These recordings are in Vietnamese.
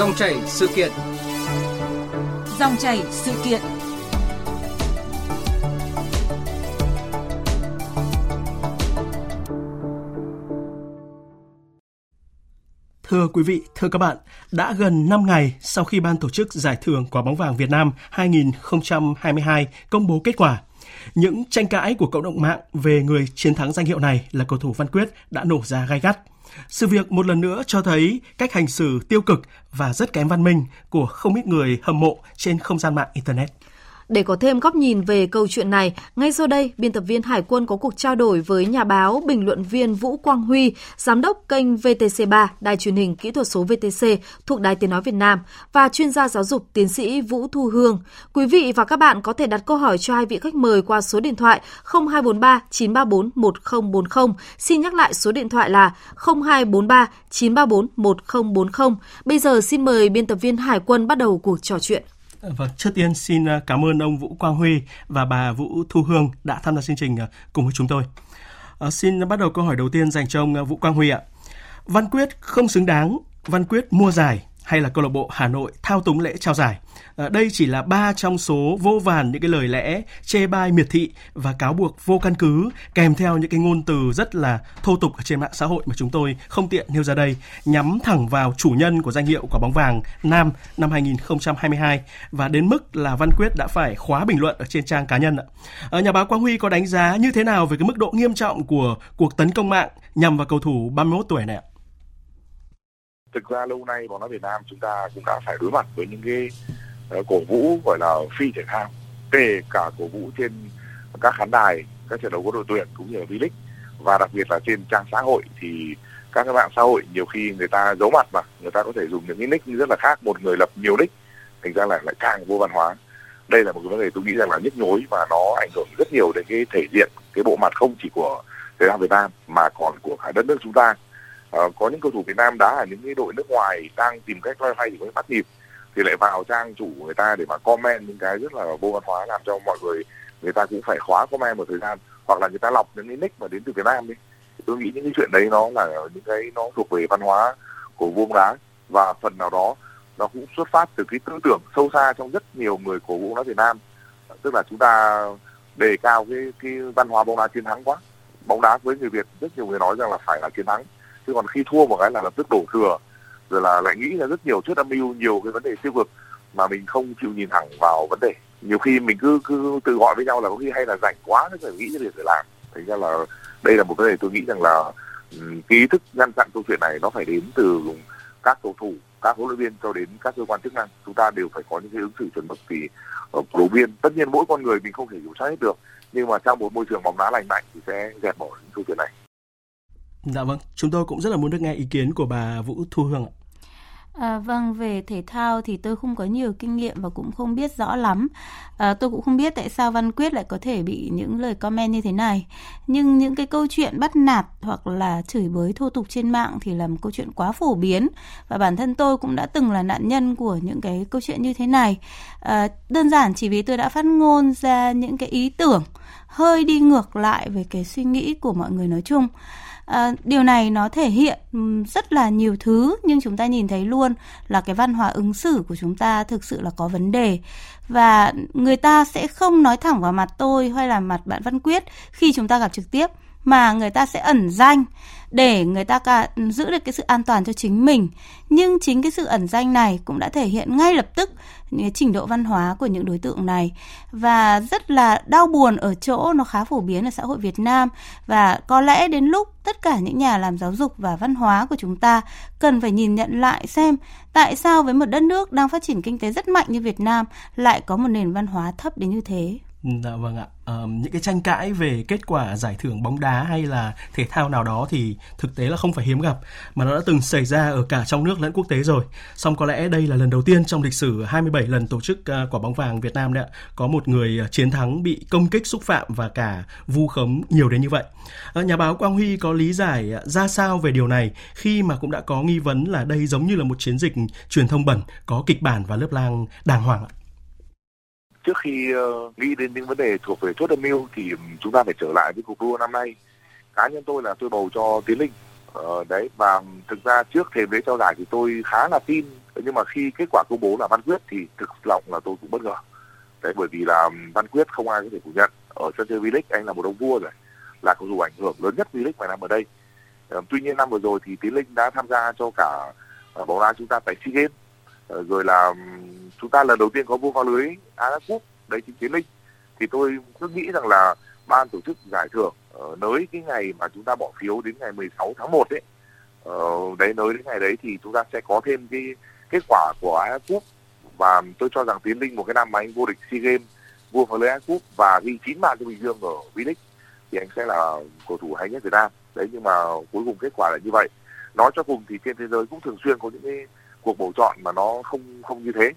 Dòng chảy sự kiện. Dòng chảy sự kiện. Thưa quý vị, thưa các bạn, đã gần 5 ngày sau khi ban tổ chức giải thưởng quả bóng vàng Việt Nam 2022 công bố kết quả, những tranh cãi của cộng đồng mạng về người chiến thắng danh hiệu này là cầu thủ Văn Quyết đã nổ ra gai gắt. Sự việc một lần nữa cho thấy cách hành xử tiêu cực và rất kém văn minh của không ít người hâm mộ trên không gian mạng Internet. Để có thêm góc nhìn về câu chuyện này, ngay sau đây, biên tập viên Hải quân có cuộc trao đổi với nhà báo, bình luận viên Vũ Quang Huy, giám đốc kênh VTC3, đài truyền hình kỹ thuật số VTC thuộc Đài Tiếng Nói Việt Nam và chuyên gia giáo dục tiến sĩ Vũ Thu Hương. Quý vị và các bạn có thể đặt câu hỏi cho hai vị khách mời qua số điện thoại 0243 934 1040. Xin nhắc lại số điện thoại là 0243 934 1040. Bây giờ xin mời biên tập viên Hải quân bắt đầu cuộc trò chuyện. Vâng, trước tiên xin à, cảm ơn ông Vũ Quang Huy và bà Vũ Thu Hương đã tham gia chương trình à, cùng với chúng tôi. À, xin bắt đầu câu hỏi đầu tiên dành cho ông à, Vũ Quang Huy ạ. Văn Quyết không xứng đáng, Văn Quyết mua giải hay là câu lạc bộ Hà Nội thao túng lễ trao giải. À, đây chỉ là ba trong số vô vàn những cái lời lẽ chê bai miệt thị và cáo buộc vô căn cứ kèm theo những cái ngôn từ rất là thô tục ở trên mạng xã hội mà chúng tôi không tiện nêu ra đây nhắm thẳng vào chủ nhân của danh hiệu quả bóng vàng nam năm 2022 và đến mức là Văn Quyết đã phải khóa bình luận ở trên trang cá nhân ạ. À, nhà báo Quang Huy có đánh giá như thế nào về cái mức độ nghiêm trọng của cuộc tấn công mạng nhằm vào cầu thủ 31 tuổi này ạ? thực ra lâu nay bóng đá Việt Nam chúng ta cũng đã phải đối mặt với những cái Ờ, cổ vũ gọi là phi thể thao kể cả cổ vũ trên các khán đài các trận đấu của đội tuyển cũng như ở V-League. Và đặc biệt là trên trang xã hội thì các cái mạng xã hội nhiều khi người ta giấu mặt mà người ta có thể dùng những cái nick rất là khác một người lập nhiều nick thành ra là lại càng vô văn hóa. Đây là một cái vấn đề tôi nghĩ rằng là nhức nhối và nó ảnh hưởng rất nhiều đến cái thể diện cái bộ mặt không chỉ của thể thao Việt Nam mà còn của cả đất nước chúng ta. À, có những cầu thủ Việt Nam đá ở những cái đội nước ngoài đang tìm cách loay hoay thì có bắt nhịp thì lại vào trang chủ người ta để mà comment những cái rất là vô văn hóa làm cho mọi người người ta cũng phải khóa comment một thời gian. Hoặc là người ta lọc những cái nick mà đến từ Việt Nam đi. Tôi nghĩ những cái chuyện đấy nó là những cái nó thuộc về văn hóa của bóng đá. Và phần nào đó, nó cũng xuất phát từ cái tư tưởng sâu xa trong rất nhiều người cổ vũ bóng đá Việt Nam. Tức là chúng ta đề cao cái cái văn hóa bóng đá chiến thắng quá. Bóng đá với người Việt, rất nhiều người nói rằng là phải là chiến thắng. Chứ còn khi thua một cái là lập tức đổ thừa rồi là lại nghĩ là rất nhiều trước âm mưu nhiều cái vấn đề tiêu cực mà mình không chịu nhìn thẳng vào vấn đề. Nhiều khi mình cứ cứ tự gọi với nhau là có khi hay là rảnh quá nó phải nghĩ cái việc để làm. Thành ra là đây là một vấn đề tôi nghĩ rằng là cái ý thức ngăn chặn câu chuyện này nó phải đến từ các cầu thủ các huấn luyện viên cho đến các cơ quan chức năng. Chúng ta đều phải có những cái ứng xử chuẩn mực thì ờ, ở cổ viên tất nhiên mỗi con người mình không thể kiểm soát hết được nhưng mà trong một môi trường bóng đá lành mạnh thì sẽ dẹp bỏ những câu chuyện này. Dạ vâng, chúng tôi cũng rất là muốn được nghe ý kiến của bà Vũ Thu Hương ạ. À, vâng, về thể thao thì tôi không có nhiều kinh nghiệm và cũng không biết rõ lắm. À, tôi cũng không biết tại sao Văn Quyết lại có thể bị những lời comment như thế này. Nhưng những cái câu chuyện bắt nạt hoặc là chửi bới thô tục trên mạng thì là một câu chuyện quá phổ biến. Và bản thân tôi cũng đã từng là nạn nhân của những cái câu chuyện như thế này. À, đơn giản chỉ vì tôi đã phát ngôn ra những cái ý tưởng hơi đi ngược lại về cái suy nghĩ của mọi người nói chung. À, điều này nó thể hiện ừ, rất là nhiều thứ nhưng chúng ta nhìn thấy luôn là cái văn hóa ứng xử của chúng ta thực sự là có vấn đề. Và người ta sẽ không nói thẳng vào mặt tôi hay là mặt bạn Văn Quyết khi chúng ta gặp trực tiếp mà người ta sẽ ẩn danh để người ta cả ừ, giữ được cái sự an toàn cho chính mình. Nhưng chính cái sự ẩn danh này cũng đã thể hiện ngay lập tức những trình độ văn hóa của những đối tượng này và rất là đau buồn ở chỗ nó khá phổ biến ở xã hội Việt Nam và có lẽ đến lúc tất cả những nhà làm giáo dục và văn hóa của chúng ta cần phải nhìn nhận lại xem tại sao với một đất nước đang phát triển kinh tế rất mạnh như Việt Nam lại có một nền văn hóa thấp đến như thế. Dạ vâng ạ. À, những cái tranh cãi về kết quả giải thưởng bóng đá hay là thể thao nào đó thì thực tế là không phải hiếm gặp mà nó đã từng xảy ra ở cả trong nước lẫn quốc tế rồi. Song có lẽ đây là lần đầu tiên trong lịch sử 27 lần tổ chức uh, quả bóng vàng Việt Nam đấy ạ, có một người ờ, chiến thắng bị công kích xúc phạm và cả vu khống nhiều đến như vậy. À, nhà báo Quang Huy có lý giải ra sao về điều này khi mà cũng đã có nghi vấn là đây giống như là một chiến dịch truyền thông bẩn có kịch bản và lớp lang đàng hoàng ạ? Trước khi uh, nghĩ đến những vấn đề thuộc về chốt âm mưu thì chúng ta phải trở lại với cuộc đua năm nay. Cá nhân tôi là tôi bầu cho tiến linh. Ờ, đấy và thực ra trước thềm lễ trao giải thì tôi khá là tin. Nhưng mà khi kết quả công bố là Văn Quyết thì thực lòng là tôi cũng bất ngờ. Đấy bởi vì là Văn Quyết không ai có thể phủ nhận. Ở sân chơi V-League anh là một ông vua rồi là cầu thủ ảnh hưởng lớn nhất V-League vài năm ở đây. Ờ, tuy nhiên năm vừa rồi thì Tiến Linh đã tham gia cho cả uh, bóng đá chúng ta tại SEA Games. Ờ, rồi là chúng ta lần đầu tiên có vô vào lưới AFF Cup đấy chính Tiến Linh. Thì tôi cứ nghĩ rằng là ban tổ chức giải thưởng uh, nới cái ngày mà chúng ta bỏ phiếu đến ngày 16 tháng 1 đấy uh, đấy nới đến ngày đấy thì chúng ta sẽ có thêm cái kết quả của AFF Cup và tôi cho rằng Tiến Linh một cái năm mà anh vô địch SEA Games vua vào lưới AFF Cup và ghi 9 bàn cho Bình Dương ở V-League thì anh sẽ là cầu thủ hay nhất Việt Nam. Đấy nhưng mà cuối cùng kết quả là như vậy. Nói cho cùng thì trên thế giới cũng thường xuyên có những cái cuộc bầu chọn mà nó không không như thế.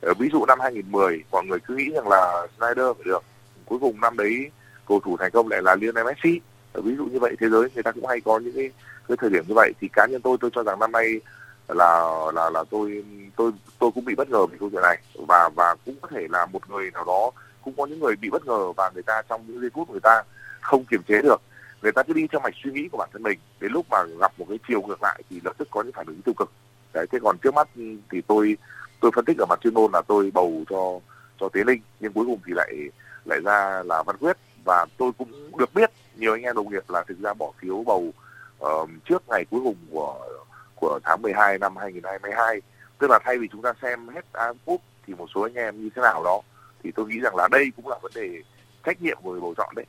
Ờ, ví dụ năm 2010 mọi người cứ nghĩ rằng là Snyder phải được cuối cùng năm đấy cầu thủ thành công lại là Lionel Messi. Ờ, ví dụ như vậy, thế giới người ta cũng hay có những cái cái thời điểm như vậy. Thì cá nhân tôi tôi cho rằng năm nay là là là tôi tôi tôi cũng bị bất ngờ về câu chuyện này. Và và cũng có thể là một người nào đó, cũng có những người bị bất ngờ và người ta trong những giây phút người ta không kiềm chế được. Người ta cứ đi theo mạch suy nghĩ của bản thân mình. Đến lúc mà gặp một cái chiều ngược lại thì lập tức có những phản ứng tiêu cực đấy thế còn trước mắt thì tôi tôi phân tích ở mặt chuyên môn là tôi bầu cho cho tiến linh nhưng cuối cùng thì lại lại ra là văn quyết. Và tôi cũng được biết nhiều anh em đồng nghiệp là thực ra bỏ phiếu bầu uh, trước ngày cuối cùng của của tháng 12 năm 2022 tức là thay vì chúng ta xem hết An Cup thì một số anh em như thế nào đó thì tôi nghĩ rằng là đây cũng là vấn đề trách nhiệm của người bầu chọn đấy.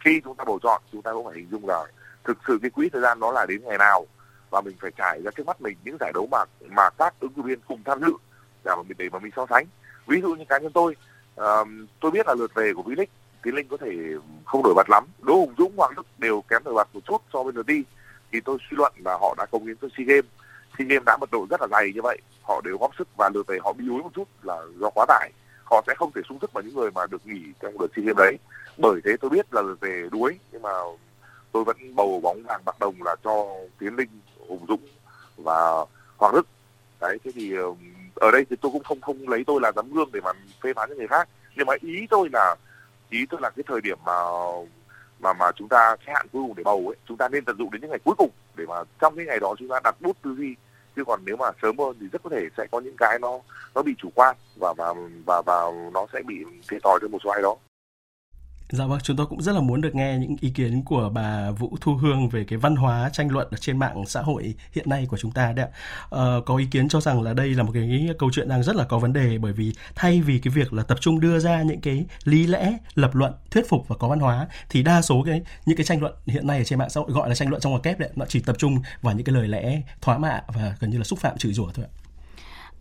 Khi chúng ta bầu chọn chúng ta cũng phải hình dung là thực sự cái quỹ thời gian đó là đến ngày nào và mình phải trải ra trước mắt mình những giải đấu mà mà các ứng cử viên cùng tham dự. Để mà mình để mà mình so sánh. Ví dụ như cá nhân tôi uh, tôi biết là lượt về của V-League Tiến Linh có thể không nổi bật lắm. Đỗ Hùng Dũng Hoàng Đức đều kém nổi bật một chút so với NT thì tôi suy luận là họ đã công hiến cho SEA Games. SEA Games đã mật độ rất là dày như vậy họ đều góp sức và lượt về họ bị đuối một chút là do quá tải. Họ sẽ không thể sung sức vào những người mà được nghỉ trong đợt SEA Games đấy. Bởi thế tôi biết là lượt về đuối nhưng mà tôi vẫn bầu bóng vàng bạc đồng là cho tiến linh hùng dũng và hoàng đức. Đấy, thế thì ở đây thì tôi cũng không không lấy tôi là tấm gương để mà phê phán những người khác. Nhưng mà ý tôi là, ý tôi là cái thời điểm mà mà mà chúng ta sẽ hạn cuối cùng để bầu ấy, chúng ta nên tận dụng đến những ngày cuối cùng để mà trong cái ngày đó chúng ta đặt bút tư duy. Chứ còn nếu mà sớm hơn thì rất có thể sẽ có những cái nó nó bị chủ quan và và và và nó sẽ bị thiệt thòi cho một số ai đó. Dạ vâng, chúng tôi cũng rất là muốn được nghe những ý kiến của bà Vũ Thu Hương về cái văn hóa tranh luận ở trên mạng xã hội hiện nay của chúng ta đấy ạ. Ờ, có ý kiến cho rằng là đây là một cái câu chuyện đang rất là có vấn đề bởi vì thay vì cái việc là tập trung đưa ra những cái lý lẽ, lập luận, thuyết phục và có văn hóa thì đa số cái những cái tranh luận hiện nay ở trên mạng xã hội gọi là tranh luận trong ngoặc kép đấy, nó chỉ tập trung vào những cái lời lẽ thoá mạ và gần như là xúc phạm chửi rủa thôi ạ.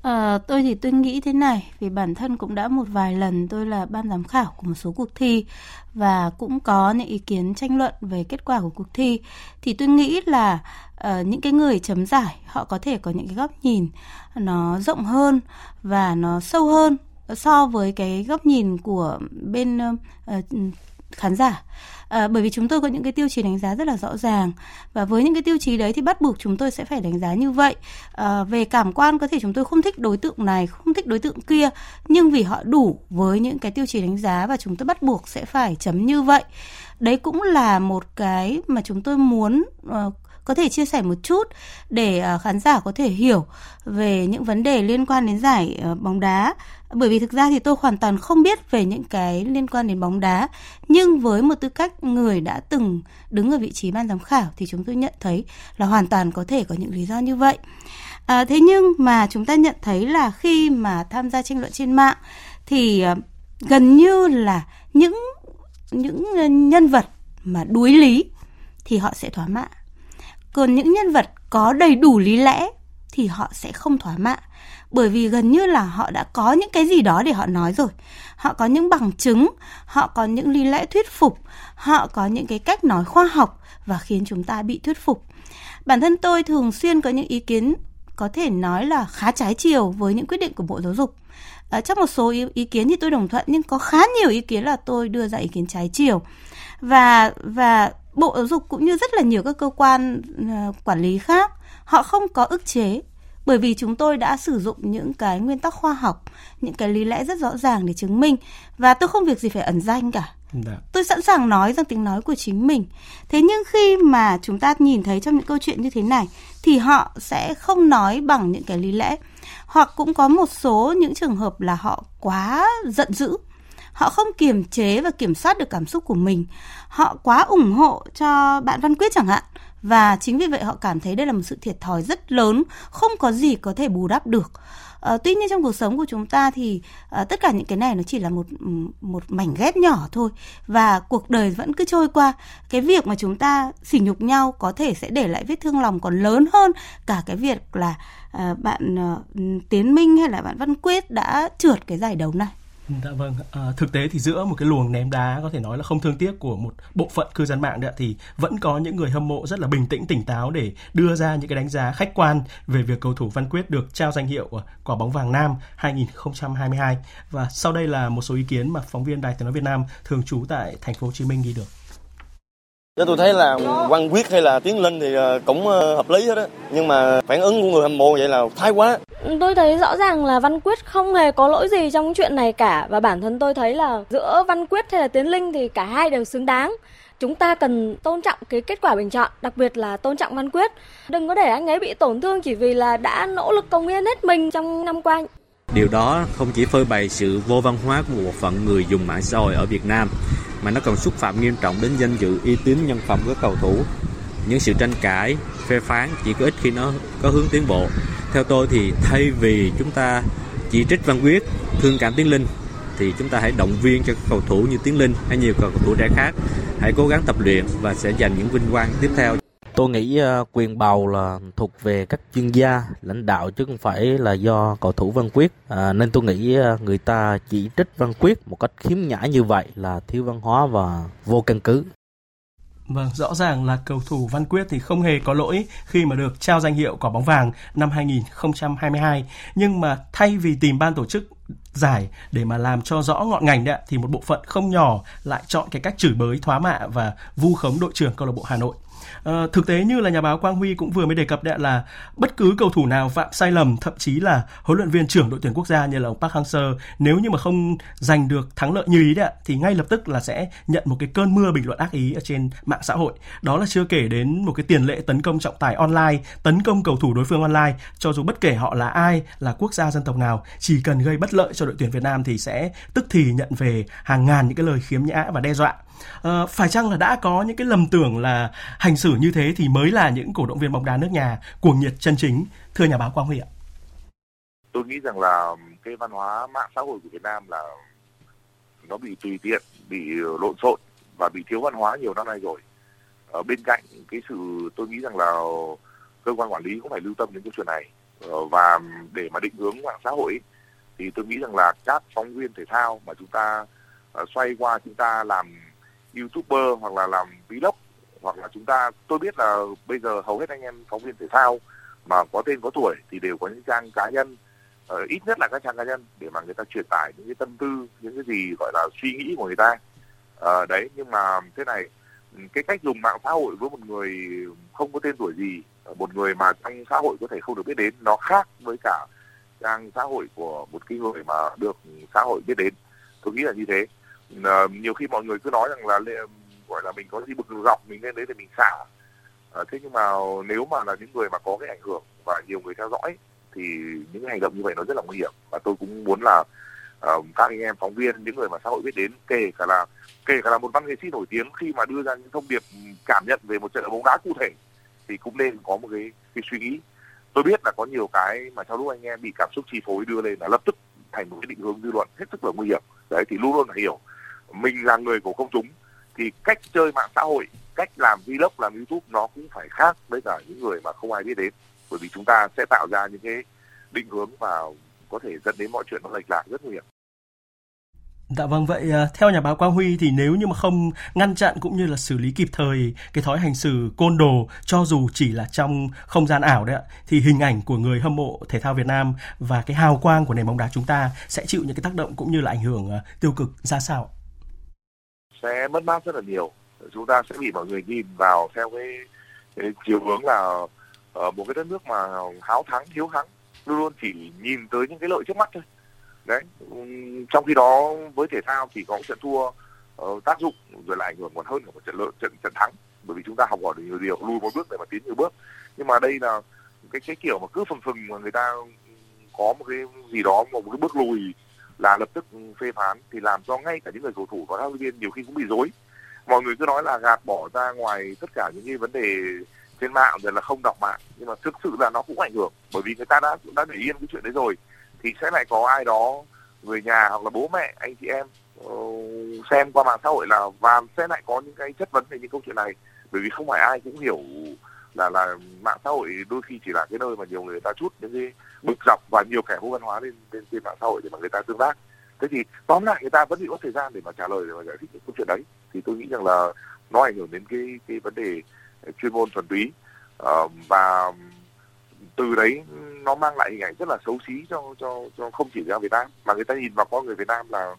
À, tôi thì tôi nghĩ thế này vì bản thân cũng đã một vài lần tôi là ban giám khảo của một số cuộc thi và cũng có những ý kiến tranh luận về kết quả của cuộc thi thì tôi nghĩ là uh, những cái người chấm giải họ có thể có những cái góc nhìn nó rộng hơn và nó sâu hơn so với cái góc nhìn của bên uh, khán giả. À, bởi vì chúng tôi có những cái tiêu chí đánh giá rất là rõ ràng. Và với những cái tiêu chí đấy thì bắt buộc chúng tôi sẽ phải đánh giá như vậy. À, về cảm quan có thể chúng tôi không thích đối tượng này không thích đối tượng kia nhưng vì họ đủ với những cái tiêu chí đánh giá và chúng tôi bắt buộc sẽ phải chấm như vậy. Đấy cũng là một cái mà chúng tôi muốn uh, có thể chia sẻ một chút để ờ, khán giả có thể hiểu về những vấn đề liên quan đến giải ờ, bóng đá. Bởi vì thực ra thì tôi hoàn toàn không biết về những cái liên quan đến bóng đá nhưng với một tư cách người đã từng đứng ở vị trí ban giám khảo thì chúng tôi nhận thấy là hoàn toàn có thể có những lý do như vậy. À, thế nhưng mà chúng ta nhận thấy là khi mà tham gia tranh luận trên mạng thì gần như là những những nhân vật mà đuối lý thì họ sẽ thỏa mãn còn những nhân vật có đầy đủ lý lẽ thì họ sẽ không thỏa mãn. Bởi vì gần như là họ đã có những cái gì đó để họ nói rồi. Họ có những bằng chứng họ có những lý lẽ thuyết phục họ có những cái cách nói khoa học và khiến chúng ta bị thuyết phục. Bản thân tôi thường xuyên có những ý kiến có thể nói là khá trái chiều với những quyết định của bộ giáo dục. À, trong một số ý, ý kiến thì tôi đồng thuận nhưng có khá nhiều ý kiến là tôi đưa ra ý kiến trái chiều. Và và bộ giáo dục cũng như rất là nhiều các cơ quan uh, quản lý khác họ không có ức chế bởi vì chúng tôi đã sử dụng những cái nguyên tắc khoa học những cái lý lẽ rất rõ ràng để chứng minh và tôi không việc gì phải ẩn danh cả Đã. Tôi sẵn sàng nói rằng tiếng nói của chính mình. Thế nhưng khi mà chúng ta nhìn thấy trong những câu chuyện như thế này thì họ sẽ không nói bằng những cái lý lẽ. Hoặc cũng có một số những trường hợp là họ quá giận dữ. Họ không kiềm chế và kiểm soát được cảm xúc của mình. Họ quá ủng hộ cho bạn Văn Quyết chẳng hạn và chính vì vậy họ cảm thấy đây là một sự thiệt thòi rất lớn, không có gì có thể bù đắp được. À, tuy nhiên trong cuộc sống của chúng ta thì à, tất cả những cái này nó chỉ là một một mảnh ghép nhỏ thôi và cuộc đời vẫn cứ trôi qua. Cái việc mà chúng ta sỉ nhục nhau có thể sẽ để lại vết thương lòng còn lớn hơn cả cái việc là à, bạn à, Tiến Minh hay là bạn Văn Quyết đã trượt cái giải đấu này. Dạ vâng, à, thực tế thì giữa một cái luồng ném đá có thể nói là không thương tiếc của một bộ phận cư dân mạng đấy thì vẫn có những người hâm mộ rất là bình tĩnh tỉnh táo để đưa ra những cái đánh giá khách quan về việc cầu thủ Văn Quyết được trao danh hiệu à, quả bóng vàng nam 2022 và sau đây là một số ý kiến mà phóng viên Đài Tiếng nói Việt Nam thường trú tại thành phố Hồ Chí Minh ghi được. Cho tôi thấy là Văn Quyết hay là Tiến Linh thì ờ, cũng ờ, hợp lý hết á. Nhưng mà phản ứng của người hâm mộ vậy là thái quá. Tôi thấy rõ ràng là Văn Quyết không hề có lỗi gì trong chuyện này cả. Và bản thân tôi thấy là giữa Văn Quyết hay là Tiến Linh thì cả hai đều xứng đáng. Chúng ta cần tôn trọng cái kết quả bình chọn, đặc biệt là tôn trọng Văn Quyết. Đừng có để anh ấy bị tổn thương chỉ vì là đã nỗ lực công hiến hết mình trong năm qua. Điều đó không chỉ phơi bày sự vô văn hóa của một phận người dùng mạng xã hội ở Việt Nam mà nó còn xúc phạm nghiêm trọng đến danh dự uy tín nhân phẩm của cầu thủ. Những sự tranh cãi, phê phán chỉ có ít khi nó có hướng tiến bộ. Theo tôi thì thay vì chúng ta chỉ trích Văn Quyết, thương cảm Tiến Linh thì chúng ta hãy động viên cho cầu thủ như Tiến Linh hay nhiều cầu thủ trẻ khác hãy cố gắng tập luyện và sẽ giành những vinh quang tiếp theo. Tôi nghĩ ờ, quyền bầu là thuộc về các chuyên gia, lãnh đạo chứ không phải là do cầu thủ Văn Quyết. À, nên tôi nghĩ ờ, người ta chỉ trích Văn Quyết một cách khiếm nhã như vậy là thiếu văn hóa và vô căn cứ. Vâng, rõ ràng là cầu thủ Văn Quyết thì không hề có lỗi khi mà được trao danh hiệu quả bóng vàng năm 2022. Nhưng mà thay vì tìm ban tổ chức giải để mà làm cho rõ ngọn ngành đấy thì một bộ phận không nhỏ lại chọn cái cách chửi bới thoá mạ và vu khống đội trưởng câu lạc bộ Hà Nội. À, thực tế như là nhà báo Quang Huy cũng vừa mới đề cập đấy là bất cứ cầu thủ nào phạm sai lầm thậm chí là huấn luyện viên trưởng đội tuyển quốc gia như là ông Park Hang-seo nếu như mà không giành được thắng lợi như ý đấy thì ngay lập tức là sẽ nhận một cái cơn mưa bình luận ác ý ở trên mạng xã hội. Đó là chưa kể đến một cái tiền lệ tấn công trọng tài online, tấn công cầu thủ đối phương online cho dù bất kể họ là ai, là quốc gia dân tộc nào, chỉ cần gây bất lợi cho đội tuyển Việt Nam thì sẽ tức thì nhận về hàng ngàn những cái lời khiếm nhã và đe dọa à, phải chăng là đã có những cái lầm tưởng là hành xử như thế thì mới là những cổ động viên bóng đá nước nhà cuồng nhiệt chân chính? Thưa nhà báo Quang Huy ạ. Tôi nghĩ rằng là cái văn hóa mạng xã hội của Việt Nam là nó bị tùy tiện bị lộn xộn và bị thiếu văn hóa nhiều năm nay rồi. Ở bên cạnh cái sự tôi nghĩ rằng là cơ quan quản lý cũng phải lưu tâm đến cái chuyện này. Ờ, và để mà định hướng mạng xã hội thì tôi nghĩ rằng là các phóng viên thể thao mà chúng ta xoay qua chúng ta làm youtuber hoặc là làm vlog hoặc là chúng ta tôi biết là bây giờ hầu hết anh em phóng viên thể thao mà có tên có tuổi thì đều có những trang cá nhân uh, ít nhất là các trang cá nhân để mà người ta truyền tải những cái tâm tư những cái gì gọi là suy nghĩ của người ta. Uh, đấy nhưng mà thế này cái cách dùng mạng xã hội với một người không có tên tuổi gì một người mà trong xã hội có thể không được biết đến nó khác với cả trang xã hội của một cái người mà được xã hội biết đến. Tôi nghĩ là như thế à, nhiều khi mọi người cứ nói rằng là gọi là mình có gì bực dọc mình lên đấy để mình xả. À, thế nhưng mà nếu mà là những người mà có cái ảnh hưởng và nhiều người theo dõi thì những hành động như vậy nó rất là nguy hiểm. Và tôi cũng muốn là uh, các anh em phóng viên những người mà xã hội biết đến kể cả là kể cả là một văn nghệ sĩ nổi tiếng khi mà đưa ra những thông điệp cảm nhận về một trận bóng đá cụ thể thì cũng nên có một cái, cái suy nghĩ. Tôi biết là có nhiều cái mà trong lúc anh em bị cảm xúc chi phối đưa lên là lập tức thành một cái định hướng dư luận hết sức là nguy hiểm. Đấy thì luôn luôn phải hiểu mình là người của công chúng, thì cách chơi mạng xã hội, cách làm vlog, làm youtube nó cũng phải khác với cả những người mà không ai biết đến bởi vì chúng ta sẽ tạo ra những cái định hướng và có thể dẫn đến mọi chuyện nó lệch lạc rất nguy hiểm Dạ vâng vậy à, theo nhà báo Quang Huy thì nếu như mà không ngăn chặn cũng như là xử lý kịp thời cái thói hành xử côn đồ cho dù chỉ là trong không gian ảo đấy ạ, thì hình ảnh của người hâm mộ thể thao Việt Nam và cái hào quang của nền bóng đá chúng ta sẽ chịu những cái tác động cũng như là ảnh hưởng à, tiêu cực ra sao? Sẽ mất mát rất là nhiều. Chúng ta sẽ bị mọi người nhìn vào theo cái, cái chiều hướng là ở một cái đất nước mà háo thắng hiếu thắng luôn luôn chỉ nhìn tới những cái lợi trước mắt thôi. Đấy trong khi đó với thể thao thì có trận thua uh, tác dụng rồi lại ảnh hưởng còn hơn cả một trận lợi trận trận thắng. Bởi vì chúng ta học hỏi được nhiều điều lùi một bước để mà tiến nhiều bước. Nhưng mà đây là cái cái kiểu mà cứ phừng phừng mà người ta có một cái gì đó một cái bước lùi là lập tức phê phán, thì làm cho ngay cả những người cầu thủ và các viên nhiều khi cũng bị dối mọi người cứ nói là gạt bỏ ra ngoài tất cả những cái vấn đề trên mạng rồi là không đọc mạng, nhưng mà thực sự là nó cũng ảnh hưởng, bởi vì người ta đã đã để yên cái chuyện đấy rồi, thì sẽ lại có ai đó, người nhà hoặc là bố mẹ, anh chị em ờ, xem qua mạng xã hội là, và sẽ lại có những cái chất vấn về những câu chuyện này, bởi vì không phải ai cũng hiểu là là mạng xã hội đôi khi chỉ là cái nơi mà nhiều người ta chút những cái bực dọc và nhiều kẻ vô văn hóa lên lên trên mạng xã hội để mà người ta tương tác. Thế thì tóm lại người ta vẫn bị có thời gian để mà trả lời để mà giải thích những câu chuyện đấy. Thì tôi nghĩ rằng là nó ảnh hưởng đến cái cái vấn đề ờ, chuyên môn thuần túy. Uh, và từ đấy nó mang lại hình ảnh rất là xấu xí cho cho cho không chỉ ra Việt Nam mà người ta nhìn vào con người Việt Nam là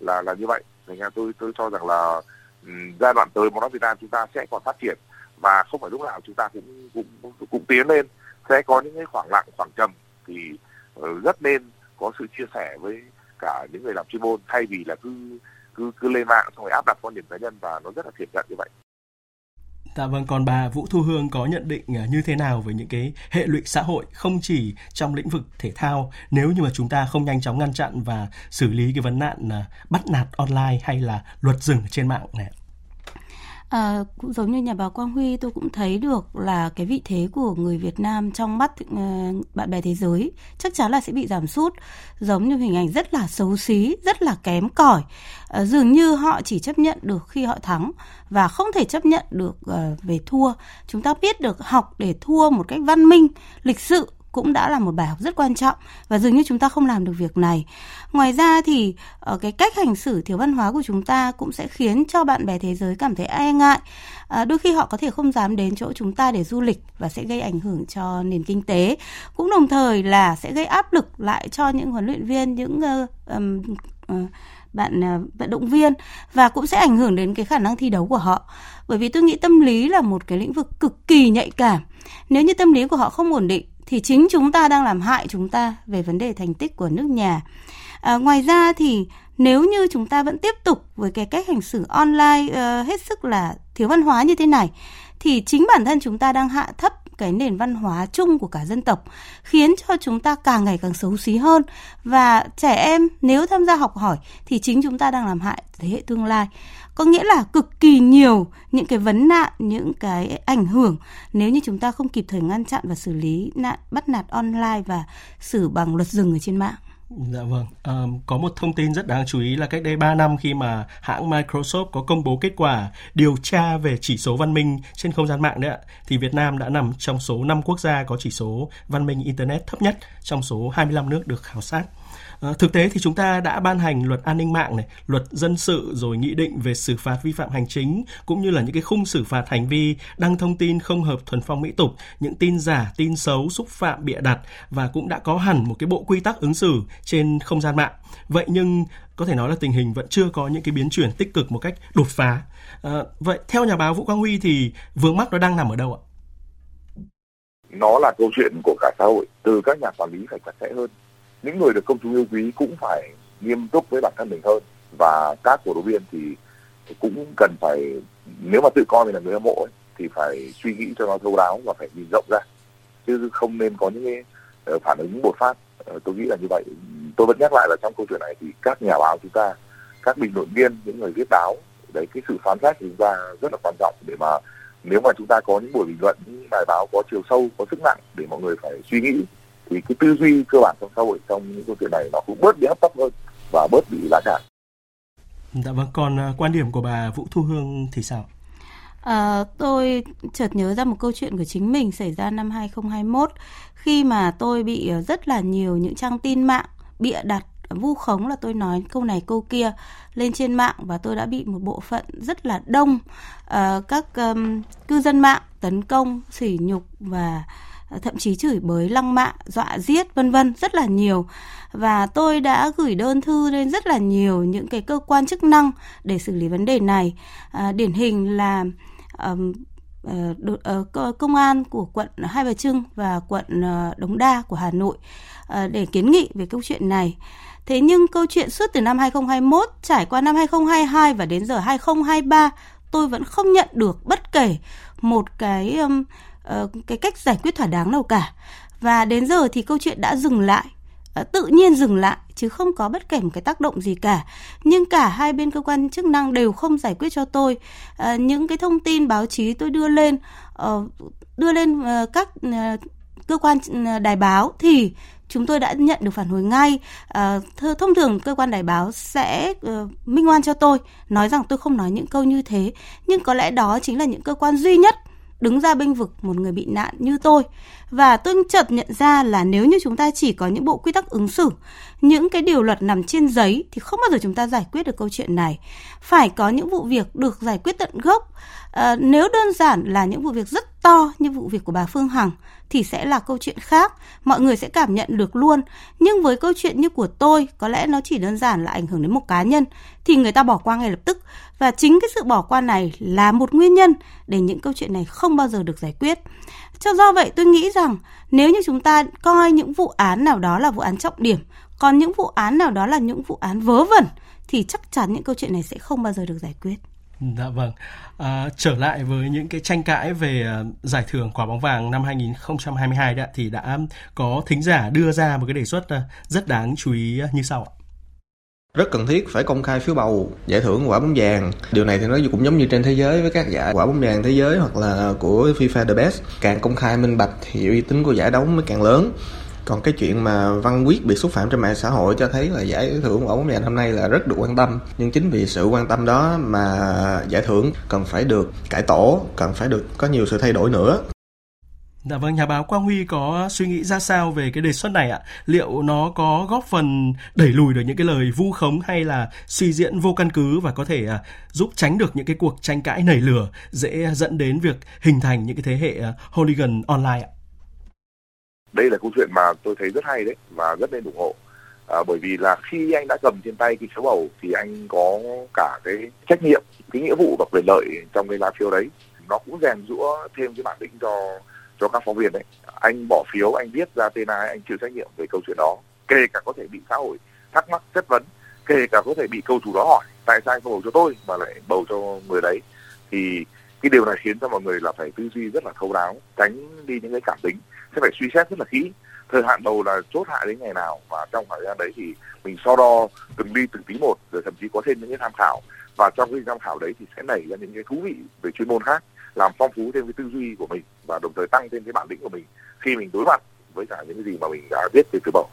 là là như vậy. Thành ra tôi tôi cho rằng là um, giai đoạn tới bóng đá Việt Nam chúng ta sẽ còn phát triển và không phải lúc nào chúng ta cũng cũng cũng tiến lên sẽ có những cái khoảng lặng khoảng trầm thì ờ, rất nên có sự chia sẻ với cả những người làm chuyên môn thay vì là cứ cứ cứ lên mạng xong rồi áp đặt quan điểm cá nhân và nó rất là thiệt cận như vậy. Dạ vâng, còn bà Vũ Thu Hương có nhận định ờ, như thế nào về những cái hệ lụy xã hội không chỉ trong lĩnh vực thể thao nếu như mà chúng ta không nhanh chóng ngăn chặn và xử lý cái vấn nạn ờ, bắt nạt online hay là luật rừng trên mạng này? À, cũng giống như nhà báo Quang Huy tôi cũng thấy được là cái vị thế của người Việt Nam trong mắt uh, bạn bè thế giới chắc chắn là sẽ bị giảm sút giống như hình ảnh rất là xấu xí rất là kém cỏi. Uh, dường như họ chỉ chấp nhận được khi họ thắng và không thể chấp nhận được uh, về thua. Chúng ta biết được học để thua một cách văn minh lịch sự cũng đã là một bài học rất quan trọng và dường như chúng ta không làm được việc này. Ngoài ra thì ở cái cách hành xử thiếu văn hóa của chúng ta cũng sẽ khiến cho bạn bè thế giới cảm thấy e ngại. À, đôi khi họ có thể không dám đến chỗ chúng ta để du lịch và sẽ gây ảnh hưởng cho nền kinh tế. Cũng đồng thời là sẽ gây áp lực lại cho những huấn luyện viên, những uh, um, uh, bạn uh, vận động viên và cũng sẽ ảnh hưởng đến cái khả năng thi đấu của họ. Bởi vì tôi nghĩ tâm lý là một cái lĩnh vực cực kỳ nhạy cảm. Nếu như tâm lý của họ không ổn định thì chính chúng ta đang làm hại chúng ta về vấn đề thành tích của nước nhà. À, ngoài ra thì nếu như chúng ta vẫn tiếp tục với cái cách hành xử online uh, hết sức là thiếu văn hóa như thế này thì chính bản thân chúng ta đang hạ thấp cái nền văn hóa chung của cả dân tộc khiến cho chúng ta càng ngày càng xấu xí hơn và trẻ em nếu tham gia học hỏi thì chính chúng ta đang làm hại thế hệ tương lai có nghĩa là cực kỳ nhiều những cái vấn nạn những cái ảnh hưởng nếu như chúng ta không kịp thời ngăn chặn và xử lý nạn bắt nạt online và xử bằng luật rừng ở trên mạng Dạ vâng, à, có một thông tin rất đáng chú ý là cách đây 3 năm khi mà hãng Microsoft có công bố kết quả điều tra về chỉ số văn minh trên không gian mạng đấy ạ, thì Việt Nam đã nằm trong số 5 quốc gia có chỉ số văn minh Internet thấp nhất trong số 25 nước được khảo sát. À, thực tế thì chúng ta đã ban hành luật an ninh mạng này, luật dân sự rồi nghị định về xử phạt vi phạm hành chính cũng như là những cái khung xử phạt hành vi đăng thông tin không hợp thuần phong mỹ tục, những tin giả, tin xấu, xúc phạm bịa đặt và cũng đã có hẳn một cái bộ quy tắc ứng xử trên không gian mạng. Vậy nhưng có thể nói là tình hình vẫn chưa có những cái biến chuyển tích cực một cách đột phá. À, vậy theo nhà báo Vũ Quang Huy thì vướng mắc nó đang nằm ở đâu ạ? Nó là câu chuyện của cả xã hội, từ các nhà quản lý phải chặt chẽ hơn những người được công chúng yêu quý cũng phải nghiêm túc với bản thân mình hơn. Và các cổ động viên thì cũng cần phải nếu mà tự coi mình là người hâm mộ ấy, thì phải suy nghĩ cho nó thấu đáo và phải nhìn rộng ra. Chứ không nên có những cái ờ, phản ứng bột phát. Ờ, tôi nghĩ là như vậy. Tôi vẫn nhắc lại là trong câu chuyện này thì các nhà báo chúng ta các bình luận viên những người viết báo đấy cái sự phán xét của chúng ta rất là quan trọng để mà nếu mà chúng ta có những buổi bình luận những bài báo có chiều sâu có sức nặng để mọi người phải suy nghĩ thì cái tư duy cơ bản trong xã hội trong những câu chuyện này nó cũng bớt bị hấp tấp hơn và bớt bị lá cản. Dạ vâng, còn à, quan điểm của bà Vũ Thu Hương thì sao? À, tôi chợt nhớ ra một câu chuyện của chính mình xảy ra năm 2021 khi mà tôi bị ờ, rất là nhiều những trang tin mạng bịa đặt vu khống là tôi nói câu này câu kia lên trên mạng và tôi đã bị một bộ phận rất là đông uh, các um, cư dân mạng tấn công sỉ nhục và Ờ, thậm chí chửi bới lăng mạ dọa giết vân vân rất là nhiều. Và tôi đã gửi đơn thư lên rất là nhiều những cái cơ quan chức năng để xử lý vấn đề này. À, điển hình là um, công an của quận Hai Bà Trưng và quận Đống Đa của Hà Nội để kiến nghị về câu chuyện này. Thế nhưng câu chuyện suốt từ năm 2021 trải qua năm 2022 và đến giờ 2023 tôi vẫn không nhận được bất kể một cái uh, cái cách giải quyết thỏa đáng nào cả. Và đến giờ thì câu chuyện đã dừng lại uh, tự nhiên dừng lại chứ không có bất kể một cái tác động gì cả nhưng cả hai bên cơ quan chức năng đều không giải quyết cho tôi à, những cái thông tin báo chí tôi đưa lên uh, đưa lên uh, các uh, cơ quan đài báo thì chúng tôi đã nhận được phản hồi ngay. À, thông thường cơ quan đài báo sẽ uh, minh oan cho tôi, nói rằng tôi không nói những câu như thế. Nhưng có lẽ đó chính là những cơ quan duy nhất đứng ra bênh vực một người bị nạn như tôi. Và tôi chợt nhận ra là nếu như chúng ta chỉ có những bộ quy tắc ứng xử, những cái điều luật nằm trên giấy thì không bao giờ chúng ta giải quyết được câu chuyện này. Phải có những vụ việc được giải quyết tận gốc. À, nếu đơn giản là những vụ việc rất to như vụ việc của bà Phương Hằng thì sẽ là câu chuyện khác, mọi người sẽ cảm nhận được luôn. Nhưng với câu chuyện như của tôi, có lẽ nó chỉ đơn giản là ảnh hưởng đến một cá nhân thì người ta bỏ qua ngay lập tức và chính cái sự bỏ qua này là một nguyên nhân để những câu chuyện này không bao giờ được giải quyết. Cho do vậy tôi nghĩ rằng nếu như chúng ta coi những vụ án nào đó là vụ án trọng điểm, còn những vụ án nào đó là những vụ án vớ vẩn thì chắc chắn những câu chuyện này sẽ không bao giờ được giải quyết. Dạ vâng. À, trở lại với những cái tranh cãi về à, giải thưởng quả bóng vàng năm 2022 đã thì đã có thính giả đưa ra một cái đề xuất à, rất đáng chú ý à, như sau ạ. Rất cần thiết phải công khai phiếu bầu giải thưởng quả bóng vàng. Điều này thì nó cũng giống như trên thế giới với các giải quả bóng vàng thế giới hoặc là của FIFA The Best. Càng công khai minh bạch thì uy tín của giải đấu mới càng lớn còn cái chuyện mà văn quyết bị xúc phạm trên mạng xã hội cho thấy là giải thưởng của bóng vàng năm nay là rất được quan tâm nhưng chính vì sự quan tâm đó mà giải thưởng cần phải được cải tổ cần phải được có nhiều sự thay đổi nữa Dạ vâng, nhà báo Quang Huy có suy nghĩ ra sao về cái đề xuất này ạ? Liệu nó có góp phần đẩy lùi được những cái lời vu khống hay là suy diễn vô căn cứ và có thể à, giúp tránh được những cái cuộc tranh cãi nảy lửa dễ dẫn đến việc hình thành những cái thế hệ à, hooligan online ạ? Đây là câu chuyện mà tôi thấy rất hay đấy và rất nên ủng hộ. À, bởi vì là khi anh đã cầm trên tay cái phiếu bầu thì anh có cả cái trách nhiệm, cái nghĩa vụ và quyền lợi trong cái lá phiếu đấy. Nó cũng rèn rũa thêm cái bản lĩnh cho cho các phóng viên đấy anh bỏ phiếu anh viết ra tên ai anh chịu trách nhiệm về câu chuyện đó kể cả có thể bị xã hội thắc mắc chất vấn kể cả có thể bị câu chủ đó hỏi tại sao anh không bầu cho tôi mà lại bầu cho người đấy thì cái điều này khiến cho mọi người là phải tư duy rất là thấu đáo tránh đi những cái cảm tính sẽ phải suy xét rất là kỹ thời hạn đầu là chốt hạ đến ngày nào, và trong thời gian đấy thì mình so đo từng đi từng tí một, rồi thậm chí có thêm những cái tham khảo và trong cái tham khảo đấy thì sẽ nảy ra những cái thú vị về chuyên môn khác, làm phong phú thêm cái tư duy của mình, và đồng thời tăng thêm cái bản lĩnh của mình khi mình đối mặt với cả những cái gì mà mình đã viết về từ bầu.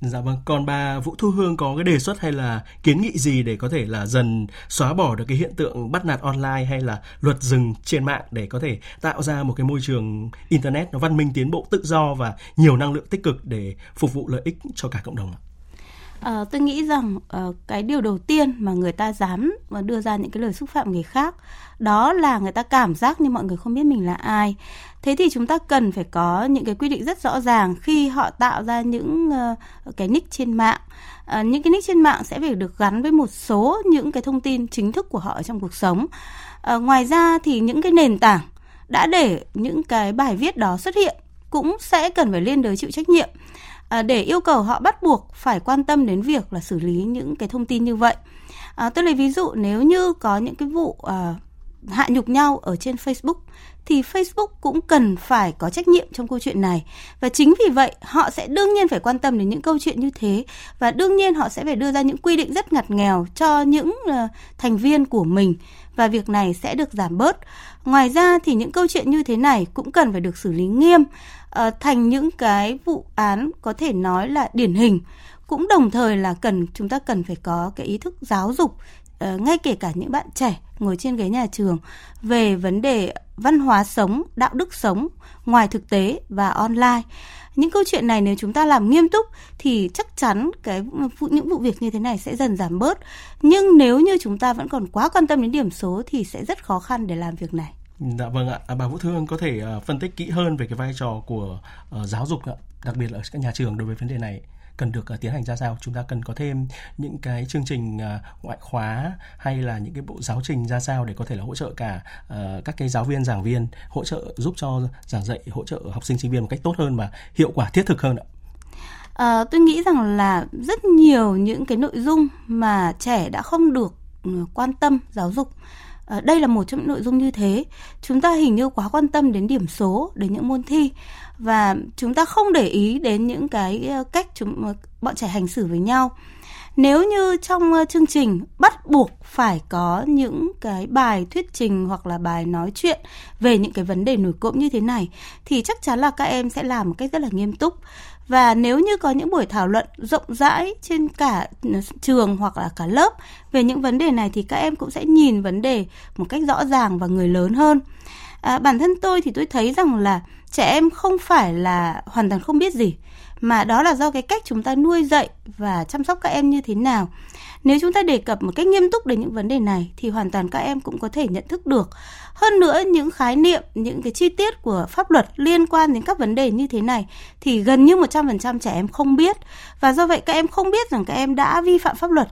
Dạ vâng, còn bà Vũ Thu Hương có cái đề xuất hay là kiến nghị gì để có thể là dần xóa bỏ được cái hiện tượng bắt nạt online hay là luật dừng trên mạng để có thể tạo ra một cái môi trường internet nó văn minh tiến bộ tự do và nhiều năng lượng tích cực để phục vụ lợi ích cho cả cộng đồng ạ? À, tôi nghĩ rằng uh, cái điều đầu tiên mà người ta dám mà đưa ra những cái lời xúc phạm người khác đó là người ta cảm giác như mọi người không biết mình là ai. Thế thì chúng ta cần phải có những cái quy định rất rõ ràng khi họ tạo ra những uh, cái nick trên mạng. Uh, những cái nick trên mạng sẽ phải được gắn với một số những cái thông tin chính thức của họ trong cuộc sống. Uh, ngoài ra thì những cái nền tảng đã để những cái bài viết đó xuất hiện cũng sẽ cần phải liên đới chịu trách nhiệm à, để yêu cầu họ bắt buộc phải quan tâm đến việc là xử lý những cái thông tin như vậy. À, tôi lấy ví dụ nếu như có những cái vụ à, hạ nhục nhau ở trên Facebook thì Facebook cũng cần phải có trách nhiệm trong câu chuyện này và chính vì vậy họ sẽ đương nhiên phải quan tâm đến những câu chuyện như thế và đương nhiên họ sẽ phải đưa ra những quy định rất ngặt nghèo cho những uh, thành viên của mình và việc này sẽ được giảm bớt. Ngoài ra thì những câu chuyện như thế này cũng cần phải được xử lý nghiêm uh, thành những cái vụ án có thể nói là điển hình cũng đồng thời là cần chúng ta cần phải có cái ý thức giáo dục uh, ngay kể cả những bạn trẻ ngồi trên ghế nhà trường về vấn đề văn hóa sống, đạo đức sống ngoài thực tế và online. Những câu chuyện này nếu chúng ta làm nghiêm túc thì chắc chắn cái những vụ việc như thế này sẽ dần giảm bớt. Nhưng nếu như chúng ta vẫn còn quá quan tâm đến điểm số thì sẽ rất khó khăn để làm việc này. Dạ vâng ạ, à, bà Vũ Thương có thể uh, phân tích kỹ hơn về cái vai trò của uh, giáo dục ạ, đặc biệt là ở các nhà trường đối với vấn đề này cần được uh, tiến hành ra sao? Chúng ta cần có thêm những cái chương trình uh, ngoại khóa hay là những cái bộ giáo trình ra sao để có thể là hỗ trợ cả uh, các cái giáo viên giảng viên hỗ trợ giúp cho giảng dạy hỗ trợ học sinh sinh viên một cách tốt hơn và hiệu quả thiết thực hơn ạ? À, tôi nghĩ rằng là rất nhiều những cái nội dung mà trẻ đã không được ừ, quan tâm giáo dục À, đây là một trong những nội dung như thế. Chúng ta hình như quá quan tâm đến điểm số, đến những môn thi và chúng ta không để ý đến những cái ờ, cách chúng ờ, bọn trẻ hành xử với nhau. Nếu như trong chương trình bắt buộc phải có những cái bài thuyết trình hoặc là bài nói chuyện về những cái vấn đề nổi cộm như thế này thì chắc chắn là các em sẽ làm một cách rất là nghiêm túc. Và nếu như có những buổi thảo luận rộng rãi trên cả ừ, trường hoặc là cả lớp về những vấn đề này thì các em cũng sẽ nhìn vấn đề một cách rõ ràng và người lớn hơn. À, bản thân tôi thì tôi thấy rằng là trẻ em không phải là hoàn toàn không biết gì mà đó là do cái cách chúng ta nuôi dạy và chăm sóc các em như thế nào. Nếu chúng ta đề cập một cách nghiêm túc đến những vấn đề này thì hoàn toàn các em cũng có thể nhận thức được. Hơn nữa những khái niệm những cái chi tiết của pháp luật liên quan đến các vấn đề như thế này thì gần như 100% trẻ em không biết. Và do vậy các em không biết rằng các em đã vi phạm pháp luật.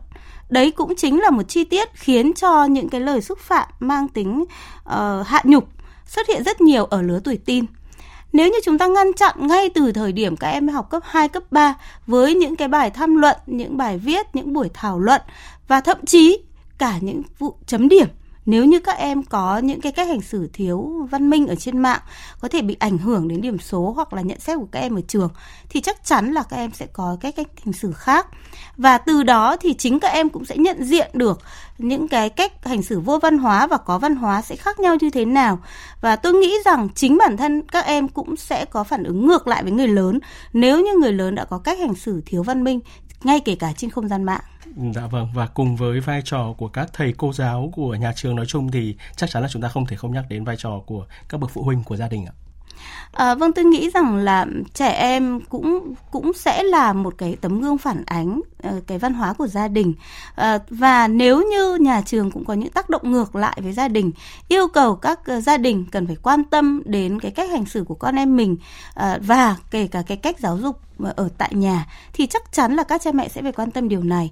Đấy cũng chính là một chi tiết khiến cho những cái lời xúc phạm mang tính uh, hạ nhục xuất hiện rất nhiều ở lứa tuổi tin nếu như chúng ta ngăn chặn ngay từ thời điểm các em học cấp 2, cấp 3 với những cái bài tham luận, những bài viết, những buổi thảo luận và thậm chí cả những vụ chấm điểm nếu như các em có những cái cách hành xử thiếu văn minh ở trên mạng, có thể bị ảnh hưởng đến điểm số hoặc là nhận xét của các em ở trường, thì chắc chắn là các em sẽ có cái cách hành xử khác. Và từ đó thì chính các em cũng sẽ nhận diện được những cái cách hành xử vô văn hóa và có văn hóa sẽ khác nhau như thế nào. Và tôi nghĩ rằng chính bản thân các em cũng sẽ có phản ứng ngược lại với người lớn. Nếu như người lớn đã có cách hành xử thiếu văn minh, ngay kể cả trên không gian mạng. Dạ vâng và cùng với vai trò của các thầy cô giáo của nhà trường nói chung thì chắc chắn là chúng ta không thể không nhắc đến vai trò của các bậc phụ huynh của gia đình ạ. À, vâng tôi nghĩ rằng là trẻ em cũng cũng sẽ là một cái tấm gương phản ánh uh, cái văn hóa của gia đình uh, và nếu như nhà trường cũng có những tác động ngược lại với gia đình yêu cầu các uh, gia đình cần phải quan tâm đến cái cách hành xử của con em mình uh, và kể cả cái cách giáo dục ở tại nhà thì chắc chắn là các cha mẹ sẽ phải quan tâm điều này.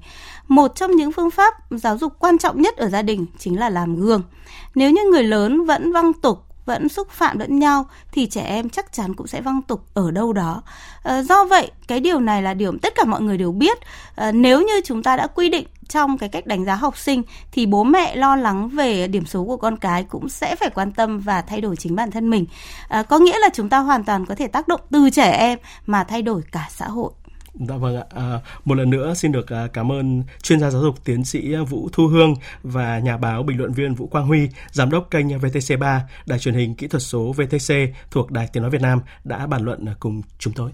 Một trong những phương pháp giáo dục quan trọng nhất ở gia đình chính là làm gương. Nếu như người lớn vẫn văng tục vẫn xúc phạm lẫn nhau thì trẻ em chắc chắn cũng sẽ văng tục ở đâu đó. À, do vậy, cái điều này là điều tất cả mọi người đều biết. À, nếu như chúng ta đã quy định trong cái cách đánh giá học sinh thì bố mẹ lo lắng về điểm số của con cái cũng sẽ phải quan tâm và thay đổi chính bản thân mình. À, có nghĩa là chúng ta hoàn toàn có thể tác động từ trẻ em mà thay đổi cả xã hội. Dạ vâng ạ. À, một lần nữa xin được à, cảm ơn chuyên gia giáo dục tiến sĩ à, Vũ Thu Hương và nhà báo bình luận viên Vũ Quang Huy, giám đốc kênh VTC3, đài truyền hình kỹ thuật số VTC thuộc Đài Tiếng nói Việt Nam đã bàn luận cùng chúng tôi.